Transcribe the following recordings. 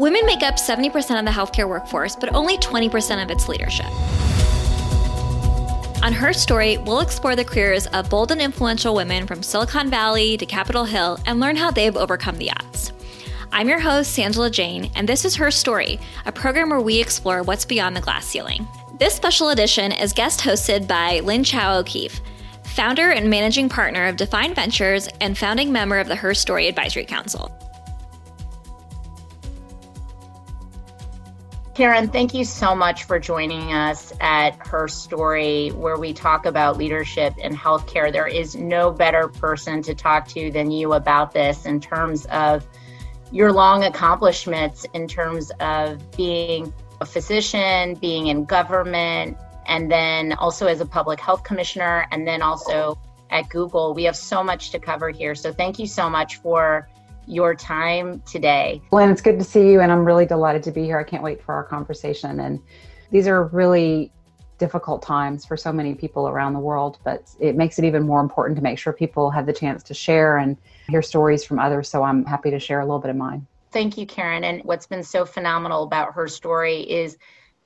Women make up 70% of the healthcare workforce, but only 20% of its leadership. On her story, we'll explore the careers of bold and influential women from Silicon Valley to Capitol Hill and learn how they've overcome the odds. I'm your host, Sangela Jane, and this is Her Story, a program where we explore what's beyond the glass ceiling. This special edition is guest hosted by Lynne Chou O'Keefe, founder and managing partner of Define Ventures and founding member of the Her Story Advisory Council. Karen, thank you so much for joining us at Her Story, where we talk about leadership in healthcare. There is no better person to talk to than you about this in terms of your long accomplishments, in terms of being a physician, being in government, and then also as a public health commissioner, and then also at Google. We have so much to cover here. So thank you so much for your time today. Lynne, it's good to see you, and I'm really delighted to be here. I can't wait for our conversation. And these are really difficult times for so many people around the world, but it makes it even more important to make sure people have the chance to share and hear stories from others. So I'm happy to share a little bit of mine. Thank you, Karen. And what's been so phenomenal about her story is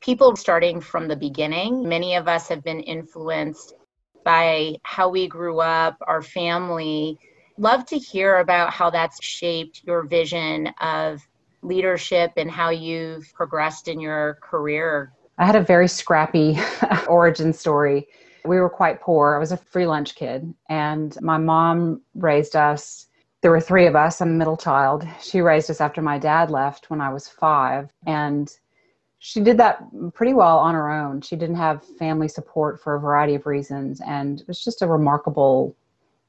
people starting from the beginning. Many of us have been influenced by how we grew up, our family, love to hear about how that's shaped your vision of leadership and how you've progressed in your career. I had a very scrappy origin story. We were quite poor. I was a free lunch kid, and my mom raised us. There were three of us. I'm a middle child. She raised us after my dad left when I was five. And she did that pretty well on her own. She didn't have family support for a variety of reasons. And it was just a remarkable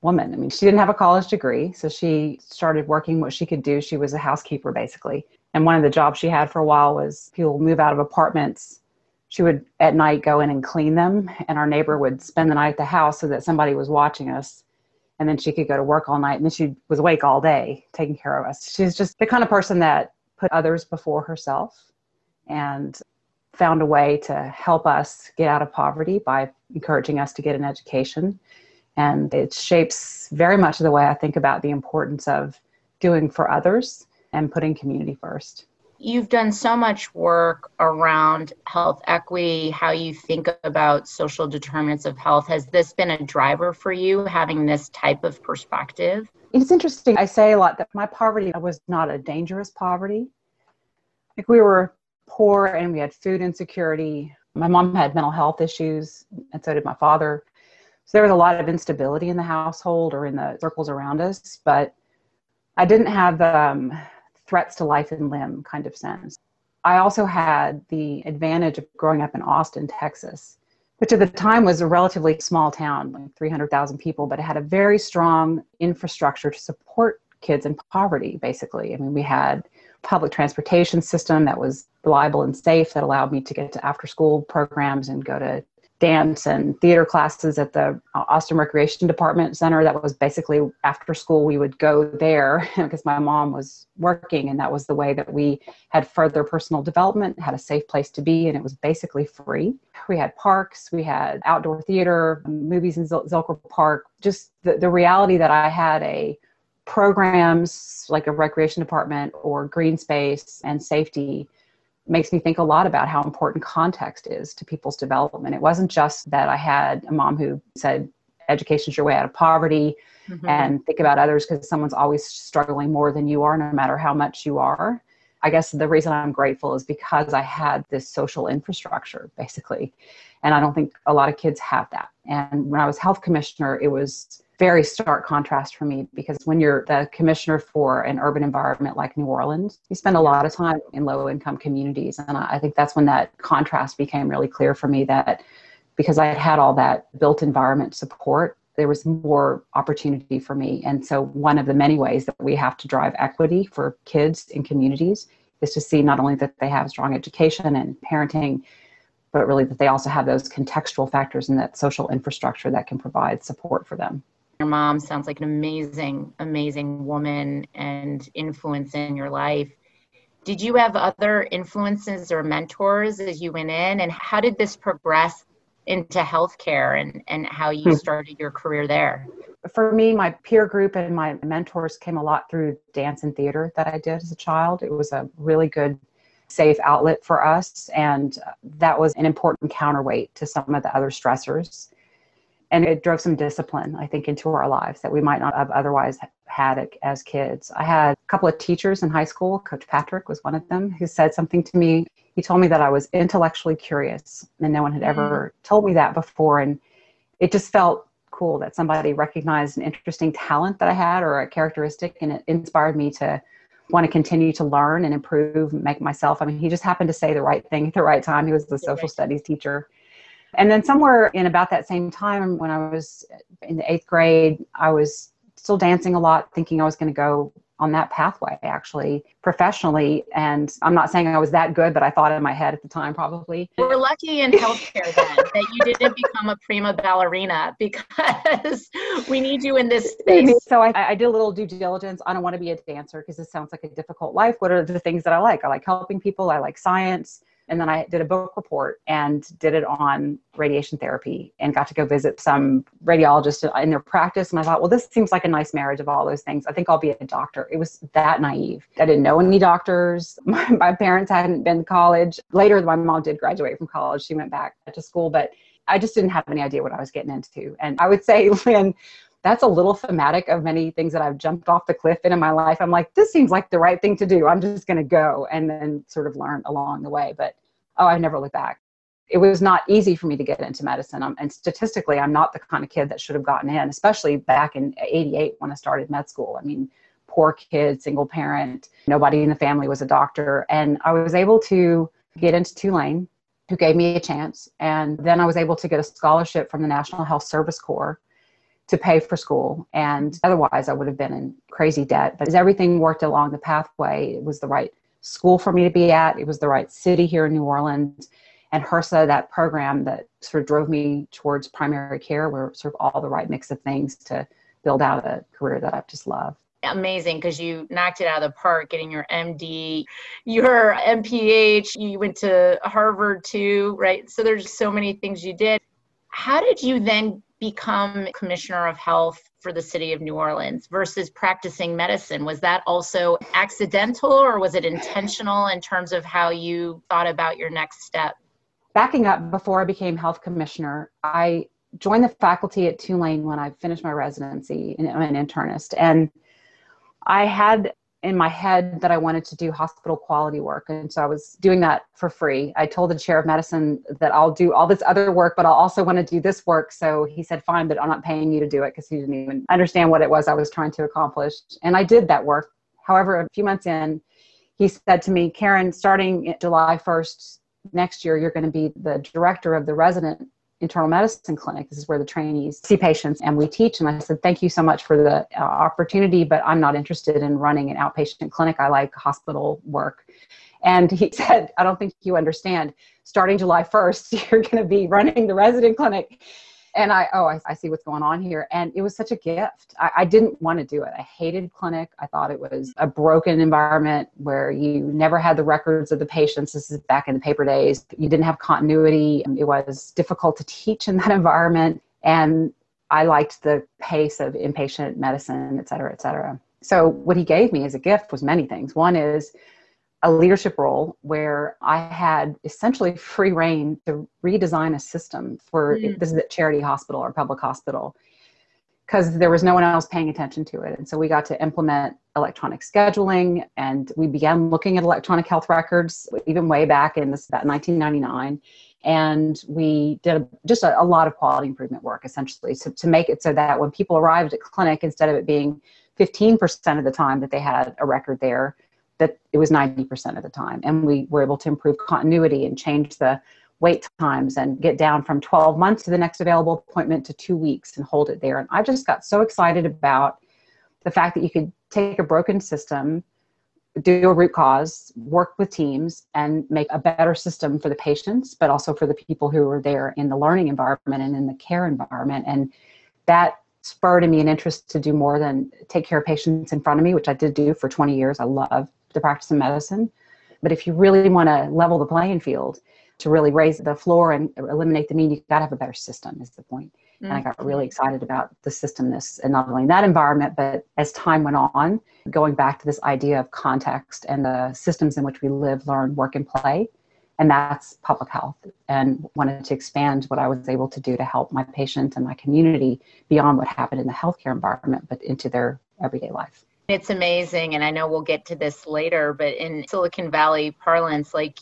woman. I mean, she didn't have a college degree, so she started working what she could do. She was a housekeeper basically. And one of the jobs she had for a while was people move out of apartments. She would at night go in and clean them, and our neighbor would spend the night at the house so that somebody was watching us. And then she could go to work all night, and then she was awake all day taking care of us. She's just the kind of person that put others before herself and found a way to help us get out of poverty by encouraging us to get an education and it shapes very much the way I think about the importance of doing for others and putting community first. You've done so much work around health equity, how you think about social determinants of health. Has this been a driver for you, having this type of perspective? It's interesting. I say a lot that my poverty was not a dangerous poverty. Like we were poor and we had food insecurity. My mom had mental health issues, and so did my father. So there was a lot of instability in the household or in the circles around us, but I didn't have um, threats to life and limb kind of sense. I also had the advantage of growing up in Austin, Texas, which at the time was a relatively small town, like 300,000 people, but it had a very strong infrastructure to support kids in poverty, basically. I mean, we had public transportation system that was reliable and safe that allowed me to get to after school programs and go to dance and theater classes at the Austin Recreation Department Center. That was basically after school, we would go there because my mom was working, and that was the way that we had further personal development, had a safe place to be, and it was basically free. We had parks, we had outdoor theater, movies in Zilker Park. Just the, the reality that I had a programs like a recreation department or green space and safety makes me think a lot about how important context is to people's development. It wasn't just that I had a mom who said, education's your way out of poverty mm-hmm. and think about others because someone's always struggling more than you are, no matter how much you are. I guess the reason I'm grateful is because I had this social infrastructure, basically. And I don't think a lot of kids have that. And when I was health commissioner, it was very stark contrast for me because when you're the commissioner for an urban environment like New Orleans, you spend a lot of time in low income communities. And I think that's when that contrast became really clear for me that because I had had all that built environment support, there was more opportunity for me. And so, one of the many ways that we have to drive equity for kids in communities is to see not only that they have strong education and parenting, but really that they also have those contextual factors and that social infrastructure that can provide support for them. Your mom sounds like an amazing, amazing woman and influence in your life. Did you have other influences or mentors as you went in? And how did this progress into healthcare and, and how you hmm. started your career there? For me, my peer group and my mentors came a lot through dance and theater that I did as a child. It was a really good, safe outlet for us, and that was an important counterweight to some of the other stressors and it drove some discipline i think into our lives that we might not have otherwise had as kids. I had a couple of teachers in high school coach patrick was one of them who said something to me. He told me that i was intellectually curious and no one had ever mm. told me that before and it just felt cool that somebody recognized an interesting talent that i had or a characteristic and it inspired me to want to continue to learn and improve make myself i mean he just happened to say the right thing at the right time. He was the social studies teacher and then somewhere in about that same time when I was in the eighth grade, I was still dancing a lot, thinking I was going to go on that pathway actually professionally. And i'm not saying i was that good but i thought in my head at the time probably. We're lucky in healthcare then that you didn't become a prima ballerina because we need you in this space. So I, I did a little due diligence. I don't want to be a dancer because it sounds like a difficult life. What are the things that i like? I like helping people. I like science and then I did a book report and did it on radiation therapy and got to go visit some radiologists in their practice. And I thought, well, this seems like a nice marriage of all those things. I think I'll be a doctor. It was that naive. I didn't know any doctors. My, my parents hadn't been to college. Later, my mom did graduate from college. She went back to school, but I just didn't have any idea what I was getting into. And I would say, Lynne, that's a little thematic of many things that I've jumped off the cliff in in my life. I'm like, this seems like the right thing to do. I'm just going to go and then sort of learn along the way. But oh, I never looked back. It was not easy for me to get into medicine. And statistically, I'm not the kind of kid that should have gotten in, especially back in 88 when I started med school. I mean, poor kid, single parent, nobody in the family was a doctor. And I was able to get into Tulane, who gave me a chance. And then I was able to get a scholarship from the National Health Service Corps to pay for school. And otherwise, I would have been in crazy debt. But as everything worked along the pathway, it was the right school for me to be at. It was the right city here in New Orleans. And HRSA, that program that sort of drove me towards primary care, were sort of all the right mix of things to build out a career that I've just loved amazing because you knocked it out of the park getting your MD, your MPH, you went to Harvard too, right? So there's so many things you did. How did you then become commissioner of health for the city of New Orleans versus practicing medicine? Was that also accidental or was it intentional in terms of how you thought about your next step? Backing up before I became health commissioner, I joined the faculty at Tulane when I finished my residency and I'm an internist. And I had in my head that I wanted to do hospital quality work. And so I was doing that for free. I told the chair of medicine that I'll do all this other work, but I'll also want to do this work. So he said, fine, but I'm not paying you to do it because he didn't even understand what it was I was trying to accomplish. And I did that work. However, a few months in, he said to me, Karen, starting July 1st next year, you're going to be the director of the resident internal medicine clinic. This is where the trainees see patients and we teach. And I said, Thank you so much for the uh, opportunity, but I'm not interested in running an outpatient clinic. I like hospital work. And he said, I don't think you understand. Starting July 1st, you're going to be running the resident clinic and I, oh, I, I, see what's going on here. And it was such a gift. I, I, didn't want to do it. I hated clinic. I thought it was a broken environment where you never had the records of the patients. This is back in the paper days. You didn't have continuity. It was difficult to teach in that environment. And I liked the pace of inpatient medicine, et cetera, et cetera. So what he gave me as a gift was many things. One is a leadership role where I had essentially free reign to redesign a system for mm. this is a charity hospital or public hospital because there was no one else paying attention to it. And so we got to implement electronic scheduling and we began looking at electronic health records even way back in this about 1999 and we did just a, a, lot of quality improvement work essentially to, to make it so that when people arrived at clinic instead of it being 15% of the time that they had a record there that it was 90% of the time. And we were able to improve continuity and change the wait times and get down from 12 months to the next available appointment to two weeks and hold it there. And I just got so excited about the fact that you could take a broken system, do a root cause, work with teams, and make a better system for the patients, but also for the people who were there in the learning environment and in the care environment. And that spurred in me an interest to do more than take care of patients in front of me, which I did do for 20 years. I love the practice of medicine. But if you really want to level the playing field, to really raise the floor and eliminate the mean, you got to have a better system, is the point. Mm-hmm. And I got really excited about the systemness and not only in that environment, but as time went on, going back to this idea of context and the systems in which we live, learn, work, and play. And that's public health. And wanted to expand what I was able to do to help my patients and my community beyond what happened in the healthcare environment, but into their everyday life. It's amazing. And I know we'll get to this later, but in Silicon Valley parlance, like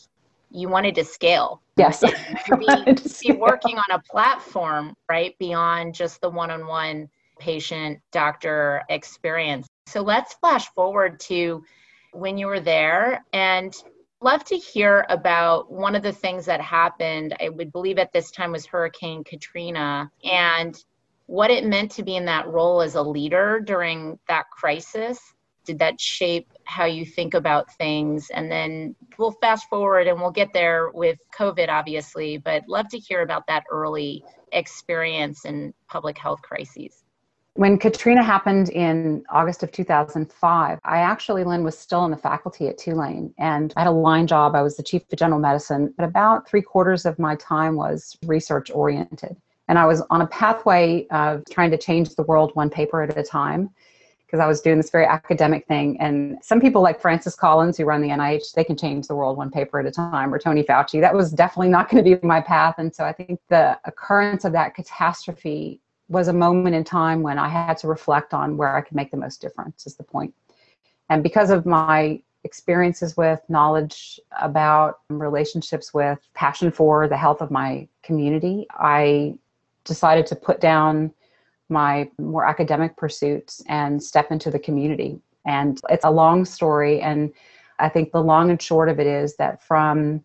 you wanted to scale. Yes. to be, to be working on a platform, right, beyond just the one on one patient doctor experience. So let's flash forward to when you were there and love to hear about one of the things that happened. I would believe at this time was Hurricane Katrina and what it meant to be in that role as a leader during that crisis did that shape how you think about things and then we'll fast forward and we'll get there with covid obviously but love to hear about that early experience in public health crises when Katrina happened in August of 2005, I actually, Lynne, was still in the faculty at Tulane and I had a line job. I was the chief of general medicine, but about three quarters of my time was research oriented. And I was on a pathway of trying to change the world one paper at a time because I was doing this very academic thing. And some people like Francis Collins, who run the NIH, they can change the world one paper at a time, or Tony Fauci. That was definitely not going to be my path. And so I think the occurrence of that catastrophe was a moment in time when I had to reflect on where I could make the most difference, is the point. And because of my experiences with, knowledge about, relationships with, passion for the health of my community, I decided to put down my more academic pursuits and step into the community. And it's a long story. And I think the long and short of it is that from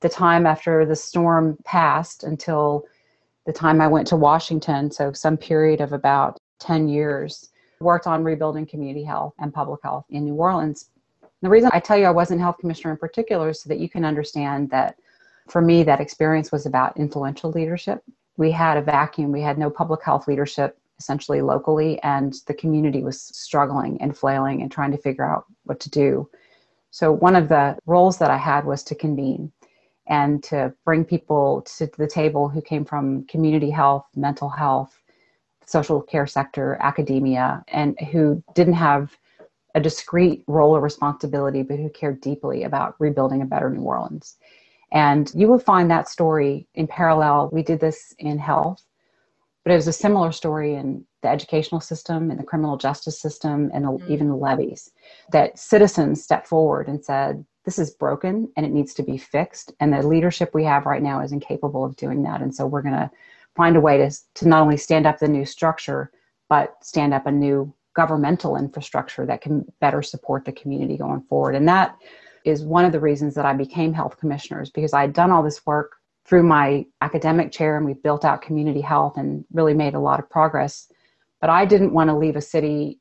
the time after the storm passed until the time I went to Washington, so some period of about 10 years, worked on rebuilding community health and public health in New Orleans. The reason I tell you I wasn't health commissioner in particular is so that you can understand that for me, that experience was about influential leadership we had a vacuum. We had no public health leadership essentially locally, and the community was struggling and flailing and trying to figure out what to do. So, one of the roles that I had was to convene and to bring people to the table who came from community health, mental health, social care sector, academia, and who didn't have a discrete role or responsibility, but who cared deeply about rebuilding a better New Orleans. And you will find that story in parallel. We did this in health, but it was a similar story in the educational system, in the criminal justice system, and mm-hmm. even the levees. That citizens stepped forward and said, This is broken and it needs to be fixed. And the leadership we have right now is incapable of doing that. And so we're going to find a way to, to not only stand up the new structure, but stand up a new governmental infrastructure that can better support the community going forward. And that is one of the reasons that I became health commissioners because I had done all this work through my academic chair and we built out community health and really made a lot of progress. But I didn't want to leave a city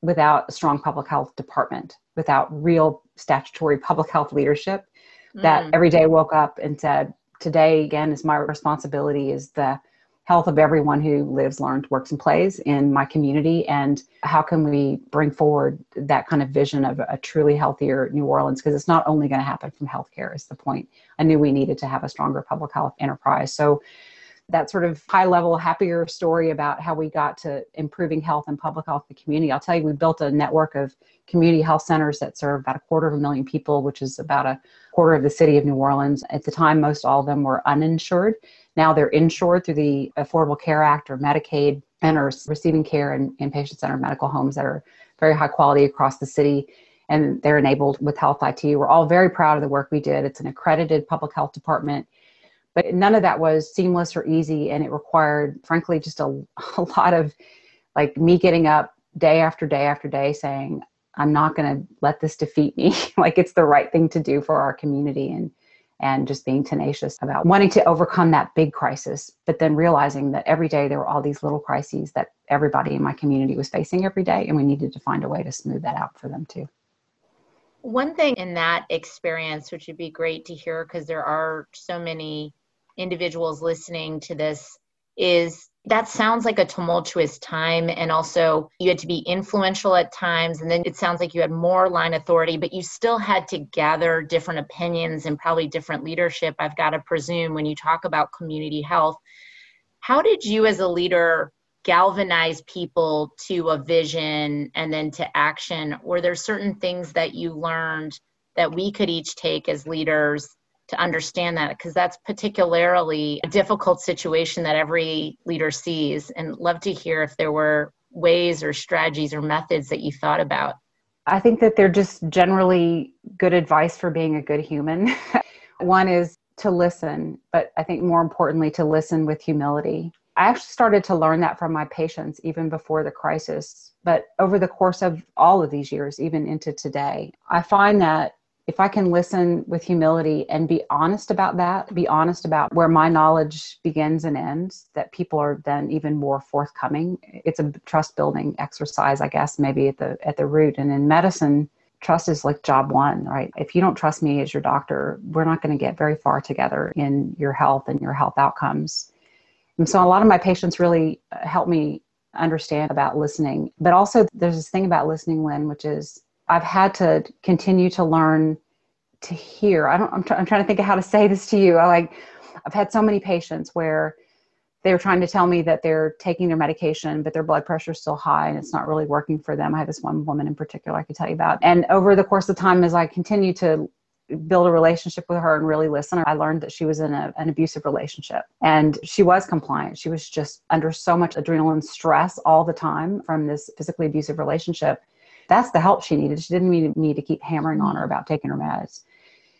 without a strong public health department, without real statutory public health leadership that mm. every day woke up and said, Today, again, is my responsibility is the health of everyone who lives, learns, works, and plays in my community? And how can we bring forward that kind of vision of a truly healthier New Orleans? Because it's not only going to happen from healthcare, is the point. I knew we needed to have a stronger public health enterprise. So that sort of high level, happier story about how we got to improving health and public health in the community. I'll tell you, we built a network of community health centers that serve about a quarter of a million people, which is about a quarter of the city of New Orleans. At the time, most all of them were uninsured. Now they're insured through the Affordable Care Act or Medicaid and are receiving care in, in patient centered medical homes that are very high quality across the city. And they're enabled with Health IT. We're all very proud of the work we did. It's an accredited public health department. But none of that was seamless or easy. And it required, frankly, just a, a lot of like me getting up day after day after day saying, I'm not going to let this defeat me. like it's the right thing to do for our community. And and just being tenacious about wanting to overcome that big crisis, but then realizing that every day there were all these little crises that everybody in my community was facing every day, and we needed to find a way to smooth that out for them too. One thing in that experience, which would be great to hear because there are so many individuals listening to this, is That sounds like a tumultuous time. And also, you had to be influential at times. And then it sounds like you had more line authority, but you still had to gather different opinions and probably different leadership, I've got to presume, when you talk about community health. How did you, as a leader, galvanize people to a vision and then to action? Were there certain things that you learned that we could each take as leaders to understand that? Because that's particularly a difficult situation that every leader sees. And love to hear if there were ways or strategies or methods that you thought about. I think that they're just generally good advice for being a good human. One is to listen, but I think more importantly, to listen with humility. I actually started to learn that from my patients even before the crisis. But over the course of all of these years, even into today, I find that if I can listen with humility and be honest about that, be honest about where my knowledge begins and ends, that people are then even more forthcoming. It's a trust building exercise, I guess, maybe at the at the root. And in medicine, trust is like job one, right? If you don't trust me as your doctor, we're not going to get very far together in your health and your health outcomes. And so a lot of my patients really uh, help me understand about listening. But also, there's this thing about listening, Lynne, which is I've had to continue to learn to hear. I don't, I'm, I'm trying to think of how to say this to you. I like, I've had so many patients where they're trying to tell me that they're taking their medication, but their blood pressure is still high and it's not really working for them. I have this one woman in particular I could tell you about. And over the course of time, as I continue to build a relationship with her and really listen. I learned that she was in a, an abusive relationship and she was compliant. She was just under so much adrenaline stress all the time from this physically abusive relationship. That's the help she needed. She didn't need me to keep hammering on her about taking her meds.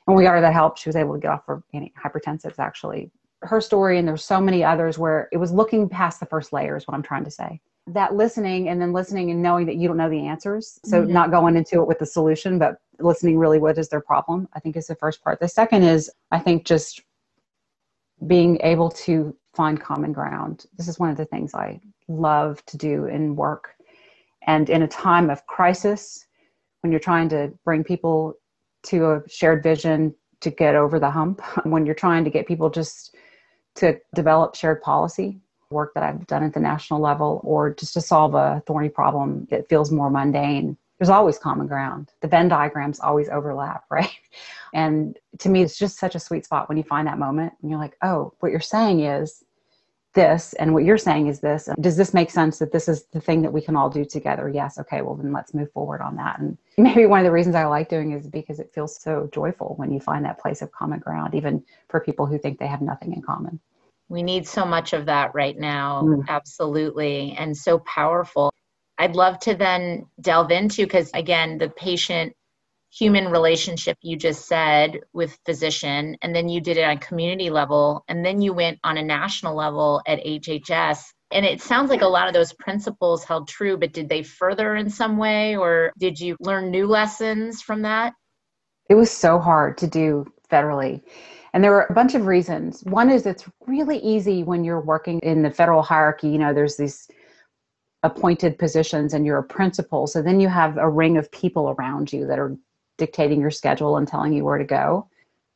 And we got her that help. She was able to get off her antihypertensives actually. Her story, and there's so many others where it was looking past the first layer, is what I'm trying to say that listening and then listening and knowing that you don't know the answers. So mm-hmm. not going into it with the solution, but listening really what is their problem, I think is the first part. The second is I think just being able to find common ground. This is one of the things I love to do in work. And in a time of crisis, when you're trying to bring people to a shared vision to get over the hump, when you're trying to get people just to develop shared policy, work that I've done at the national level or just to solve a thorny problem that feels more mundane, there's always common ground. The Venn diagrams always overlap, right? And to me, it's just such a sweet spot when you find that moment and you're like, oh, what you're saying is this, and what you're saying is this. Does this make sense that this is the thing that we can all do together? Yes. Okay. Well, then let's move forward on that. And maybe one of the reasons I like doing is because it feels so joyful when you find that place of common ground, even for people who think they have nothing in common. We need so much of that right now. Mm. Absolutely. And so powerful. I'd love to then delve into, because again, the patient human relationship you just said with physician, and then you did it on community level, and then you went on a national level at HHS. And it sounds like a lot of those principles held true, but did they further in some way, or did you learn new lessons from that? It was so hard to do federally. And there were a bunch of reasons. One is it's really easy when you're working in the federal hierarchy, you know, there's these appointed positions and you're a principal. So then you have a ring of people around you that are dictating your schedule and telling you where to go.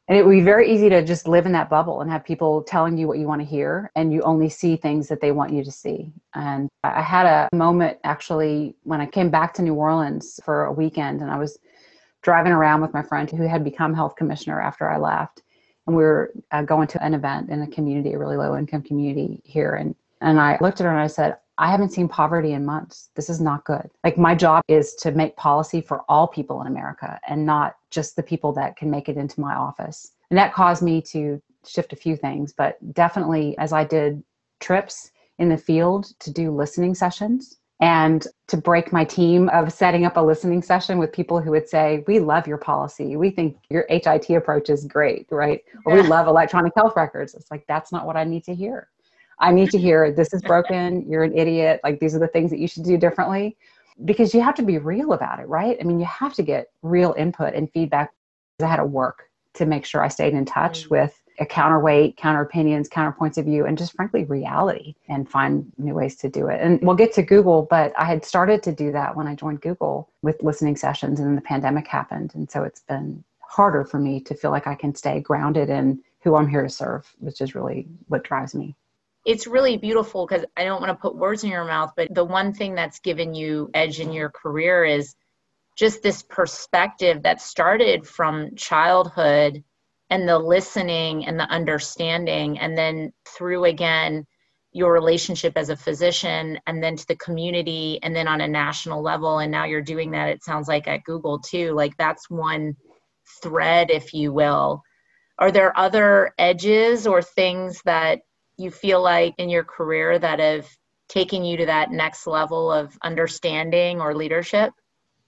And it would be very easy to just live in that bubble and have people telling you what you want to hear, and you only see things that they want you to see. And I had a moment actually when I came back to New Orleans for a weekend, and I was driving around with my friend who had become health commissioner after I left and we were uh, going to an event in a community, a really low income community here. And, and I looked at her and I said, I haven't seen poverty in months. This is not good. Like, my job is to make policy for all people in America and not just the people that can make it into my office. And that caused me to shift a few things, but definitely as I did trips in the field to do listening sessions, and to break my team of setting up a listening session with people who would say, We love your policy. We think your HIT approach is great, right? Or we love electronic health records. It's like, that's not what I need to hear. I need to hear, This is broken. You're an idiot. Like, these are the things that you should do differently. Because you have to be real about it, right? I mean, you have to get real input and feedback. I had to work to make sure I stayed in touch mm-hmm. with a counterweight, counter opinions, counterpoints of view, and just frankly reality and find new ways to do it. And we'll get to Google, but I had started to do that when I joined Google with listening sessions and then the pandemic happened. And so it's been harder for me to feel like I can stay grounded in who I'm here to serve, which is really what drives me. It's really beautiful because I don't want to put words in your mouth, but the one thing that's given you edge in your career is just this perspective that started from childhood and the listening and the understanding, and then through again your relationship as a physician, and then to the community, and then on a national level. And now you're doing that, it sounds like at Google too. Like that's one thread, if you will. Are there other edges or things that you feel like in your career that have taken you to that next level of understanding or leadership?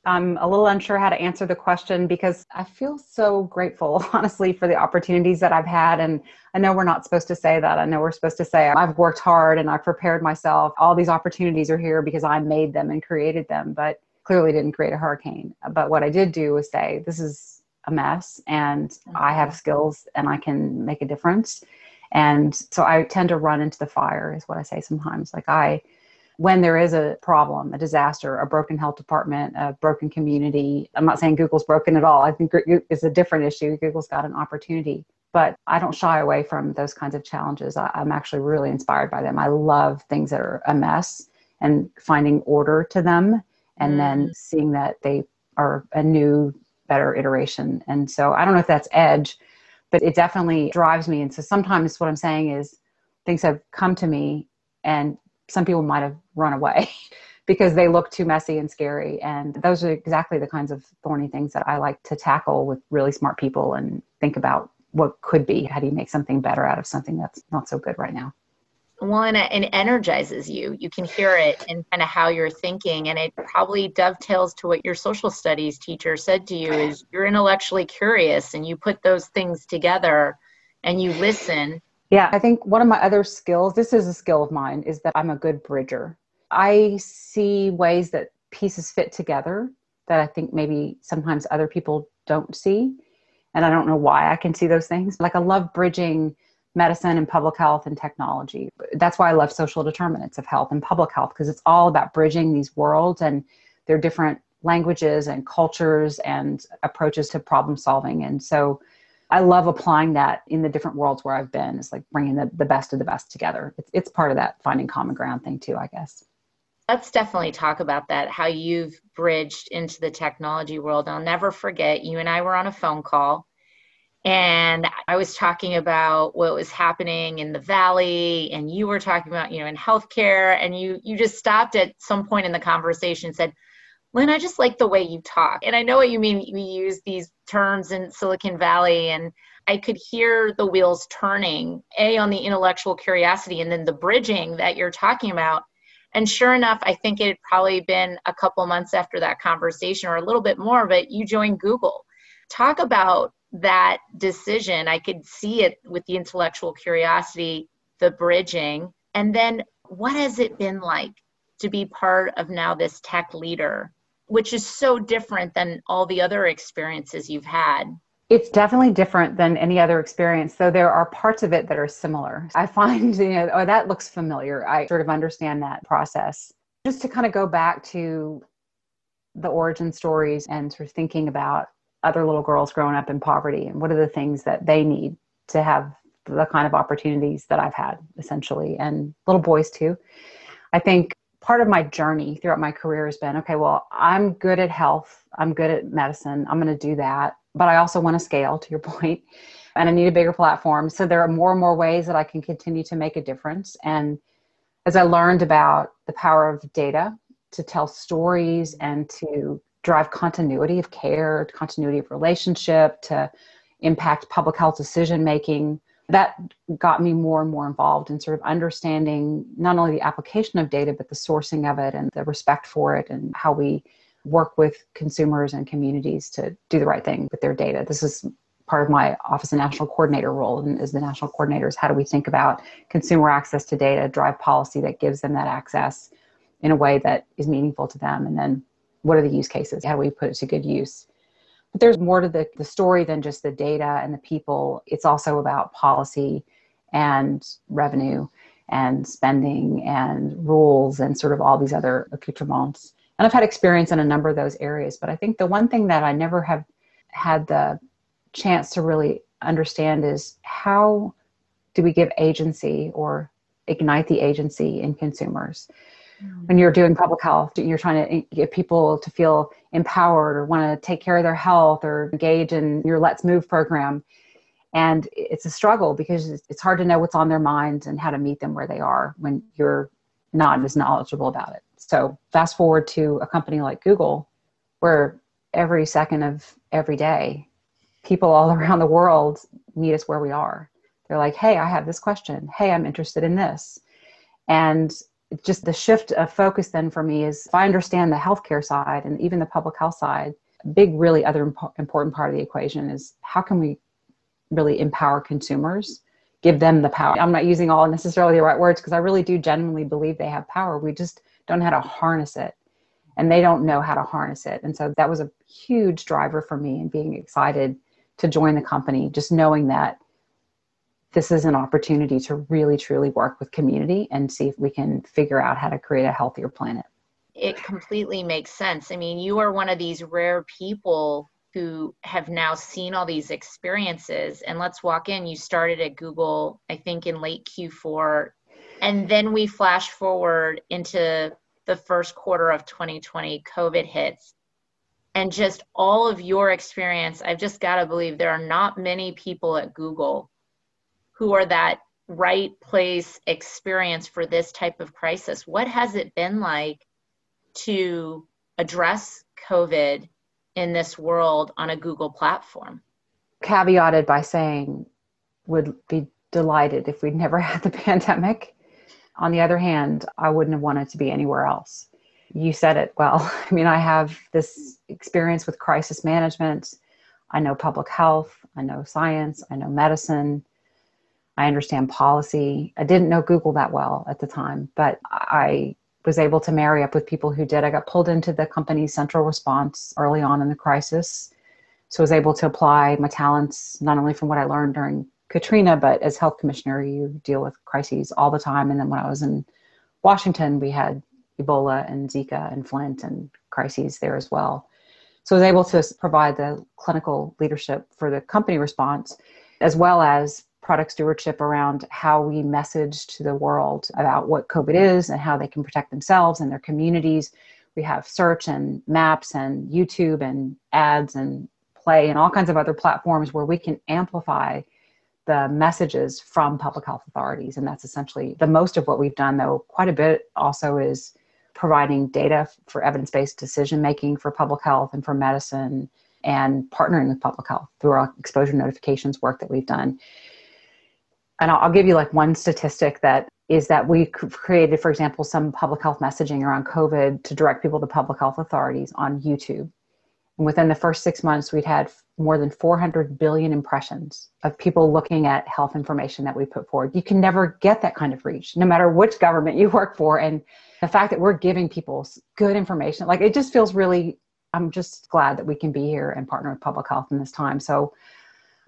I'm a little unsure how to answer the question because I feel so grateful, honestly, for the opportunities that I've had. And I know we're not supposed to say that. I know we're supposed to say I've worked hard and I've prepared myself. All these opportunities are here because I made them and created them, but clearly didn't create a hurricane. But what I did do was say, this is a mess and mm-hmm. I have skills and I can make a difference. And so I tend to run into the fire, is what I say sometimes. Like, I, when there is a problem, a disaster, a broken health department, a broken community, I'm not saying Google's broken at all. I think it's a different issue. Google's got an opportunity, but I don't shy away from those kinds of challenges. I, I'm actually really inspired by them. I love things that are a mess and finding order to them and mm. then seeing that they are a new, better iteration. And so I don't know if that's edge but it definitely drives me. And so sometimes what I'm saying is things have come to me and some people might have run away because they look too messy and scary. And those are exactly the kinds of thorny things that I like to tackle with really smart people and think about what could be. How do you make something better out of something that's not so good right now? One it energizes you. You can hear it in kind of how you're thinking and it probably dovetails to what your social studies teacher said to you is you're intellectually curious and you put those things together and you listen. Yeah i think one of my other skills this is a skill of mine is that i'm a good bridger. I see ways that pieces fit together that i think maybe sometimes other people don't see and i don't know why i can see those things. Like i love bridging medicine and public health and technology. That's why I love social determinants of health and public health because it's all about bridging these worlds and their different languages and cultures and approaches to problem solving. And so I love applying that in the different worlds where I've been. It's like bringing the, the best of the best together. It's, it's part of that finding common ground thing too, I guess. Let's definitely talk about that, how you've bridged into the technology world. I'll never forget, you and I were on a phone call and I was talking about what was happening in the valley, and you were talking about, you know, in healthcare, and you you just stopped at some point in the conversation and said, Lynne, I just like the way you talk. And I know what you mean. We use these terms in Silicon Valley, and I could hear the wheels turning, A, on the intellectual curiosity, and then the bridging that you're talking about. And sure enough, I think it had probably been a couple months after that conversation or a little bit more, but you joined Google. Talk about that decision. I could see it with the intellectual curiosity, the bridging. And then what has it been like to be part of now this tech leader, which is so different than all the other experiences you've had? It's definitely different than any other experience, though there are parts of it that are similar. I find, you know, oh, that looks familiar. I sort of understand that process. Just to kind of go back to the origin stories and sort of thinking about other little girls growing up in poverty and what are the things that they need to have the kind of opportunities that I've had essentially and little boys too. I think part of my journey throughout my career has been okay, well, I'm good at health, I'm good at medicine, I'm going to do that, but I also want to scale to your point and I need a bigger platform. So there are more and more ways that I can continue to make a difference and as I learned about the power of data to tell stories and to drive continuity of care, continuity of relationship, to impact public health decision making. That got me more and more involved in sort of understanding not only the application of data, but the sourcing of it and the respect for it and how we work with consumers and communities to do the right thing with their data. This is part of my office of national coordinator role and as the national coordinators how do we think about consumer access to data drive policy that gives them that access in a way that is meaningful to them and then what are the use cases? How do we put it to good use? But there's more to the, the story than just the data and the people. It's also about policy and revenue and spending and rules and sort of all these other accoutrements. And I've had experience in a number of those areas, but I think the one thing that I never have had the chance to really understand is how do we give agency or ignite the agency in consumers. Mm-hmm. When you're doing public health, you're trying to get people to feel empowered or want to take care of their health or engage in your Let's Move program. And it's a struggle because it's hard to know what's on their minds and how to meet them where they are when you're not as knowledgeable about it. So, fast forward to a company like Google, where every second of every day, people all around the world meet us where we are. They're like, hey, I have this question. Hey, I'm interested in this. And just the shift of focus then for me is if I understand the healthcare side and even the public health side, a big, really other impo- important part of the equation is how can we really empower consumers, give them the power. I'm not using all necessarily the right words because I really do genuinely believe they have power. We just don't know how to harness it and they don't know how to harness it. And so that was a huge driver for me and being excited to join the company, just knowing that this is an opportunity to really truly work with community and see if we can figure out how to create a healthier planet. It completely makes sense. I mean, you are one of these rare people who have now seen all these experiences. And let's walk in. You started at Google, I think, in late Q4. And then we flash forward into the first quarter of 2020, COVID hits. And just all of your experience, I've just got to believe there are not many people at Google who are that right place experience for this type of crisis. What has it been like to address COVID in this world on a Google platform? Caveated by saying, would be delighted if we'd never had the pandemic. On the other hand, I wouldn't have wanted to be anywhere else. You said it well. I mean, I have this experience with crisis management. I know public health, I know science, I know medicine, I understand policy. I didn't know Google that well at the time, but I was able to marry up with people who did. I got pulled into the company's central response early on in the crisis. So I was able to apply my talents not only from what I learned during Katrina, but as health commissioner, you deal with crises all the time. And then when I was in Washington, we had Ebola and Zika and Flint and crises there as well. So I was able to provide the clinical leadership for the company response, as well as product stewardship around how we message to the world about what COVID is and how they can protect themselves and their communities. We have search and maps and YouTube and ads and play and all kinds of other platforms where we can amplify the messages from public health authorities. And that's essentially the most of what we've done, though, quite a bit also is providing data for evidence based decision making for public health and for medicine and partnering with public health through our exposure notifications work that we've done. And I'll, I'll give you like one statistic that is that we created, for example, some public health messaging around COVID to direct people to public health authorities on YouTube. And within the first six months, we'd had more than 400 billion impressions of people looking at health information that we put forward. You can never get that kind of reach, no matter which government you work for. And the fact that we're giving people good information, like it just feels really, I'm just glad that we can be here and partner with public health in this time. So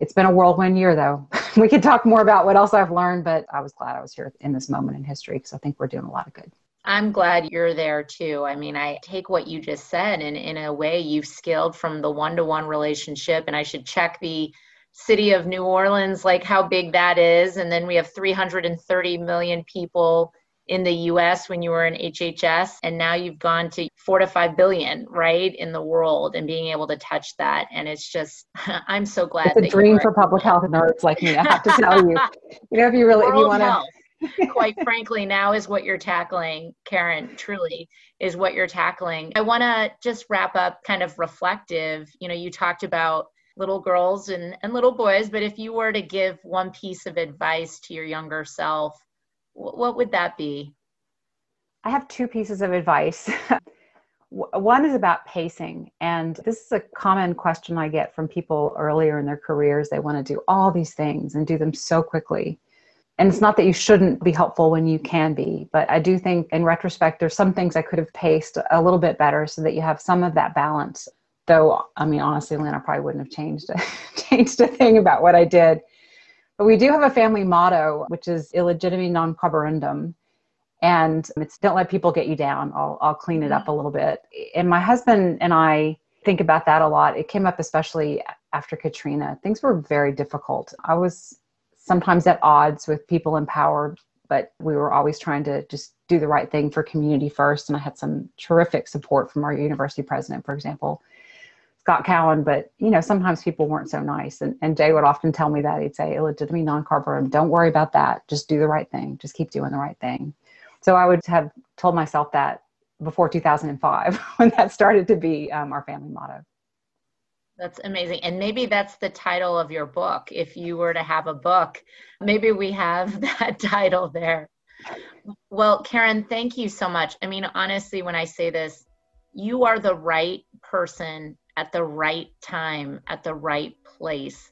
it's been a whirlwind year, though. we could talk more about what else I've learned, but I was glad I was here in this moment in history because I think we're doing a lot of good. I'm glad you're there too. I mean, I take what you just said, and in a way, you've scaled from the one to one relationship. And I should check the city of New Orleans, like how big that is. And then we have 330 million people in the US when you were in HHS. And now you've gone to four to five billion, right, in the world and being able to touch that. And it's just, I'm so glad. It's a dream for public health nerds like me, I have to tell you. You know, if you really, if you want to quite frankly, now is what you're tackling, Karen, truly is what you're tackling. I want to just wrap up kind of reflective. You know, you talked about little girls and, and little boys, but if you were to give one piece of advice to your younger self, what would that be? I have two pieces of advice. One is about pacing. And this is a common question I get from people earlier in their careers. They want to do all these things and do them so quickly and it's not that you shouldn't be helpful when you can be but i do think in retrospect there's some things i could have paced a little bit better so that you have some of that balance though i mean honestly lynne i probably wouldn't have changed a, changed a thing about what i did but we do have a family motto which is illegitimi non carborundum and it's don't let people get you down. I'll, I'll clean it up a little bit. And my husband and i think about that a lot. It came up especially after katrina. Things were very difficult. I was sometimes at odds with people in power but we were always trying to just do the right thing for community first. And I had some terrific support from our university president, for example, Scott Cowen. But you know, sometimes people weren't so nice, and, and Jay would often tell me that he'd say, "Illegitimate non-carb don't worry about that. Just do the right thing. Just keep doing the right thing." So I would have told myself that before 2005 when that started to be um, our family motto. That's amazing. And maybe that's the title of your book. If you were to have a book, maybe we have that title there. Well, Karen, thank you so much. I mean, honestly, when I say this, you are the right person at the right time, at the right place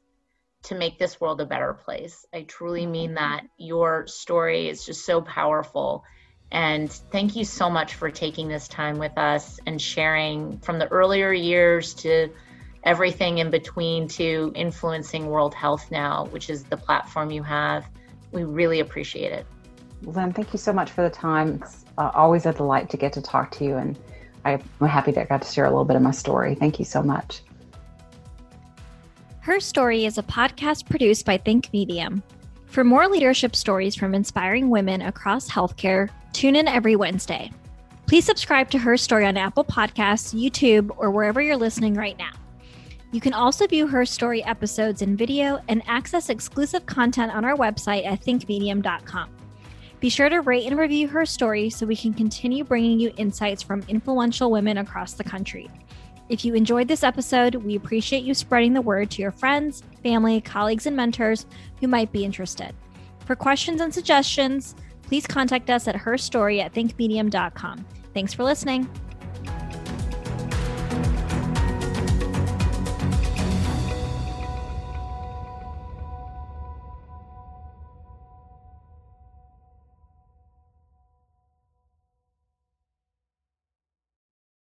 to make this world a better place. I truly mean that. Your story is just so powerful. And thank you so much for taking this time with us and sharing from the earlier years to everything in between to influencing World Health Now, which is the platform you have. We really appreciate it. Lynne, thank you so much for the time. It's uh, always a delight to get to talk to you, and I'm happy that I got to share a little bit of my story. Thank you so much. Her Story is a podcast produced by Think Medium. For more leadership stories from inspiring women across healthcare, tune in every Wednesday. Please subscribe to Her Story on Apple Podcasts, YouTube, or wherever you're listening right now. You can also view Her Story episodes in video and access exclusive content on our website at thinkmedium.com. Be sure to rate and review Her Story so we can continue bringing you insights from influential women across the country. If you enjoyed this episode, we appreciate you spreading the word to your friends, family, colleagues, and mentors who might be interested. For questions and suggestions, please contact us at herstory at thinkmedium.com. Thanks for listening.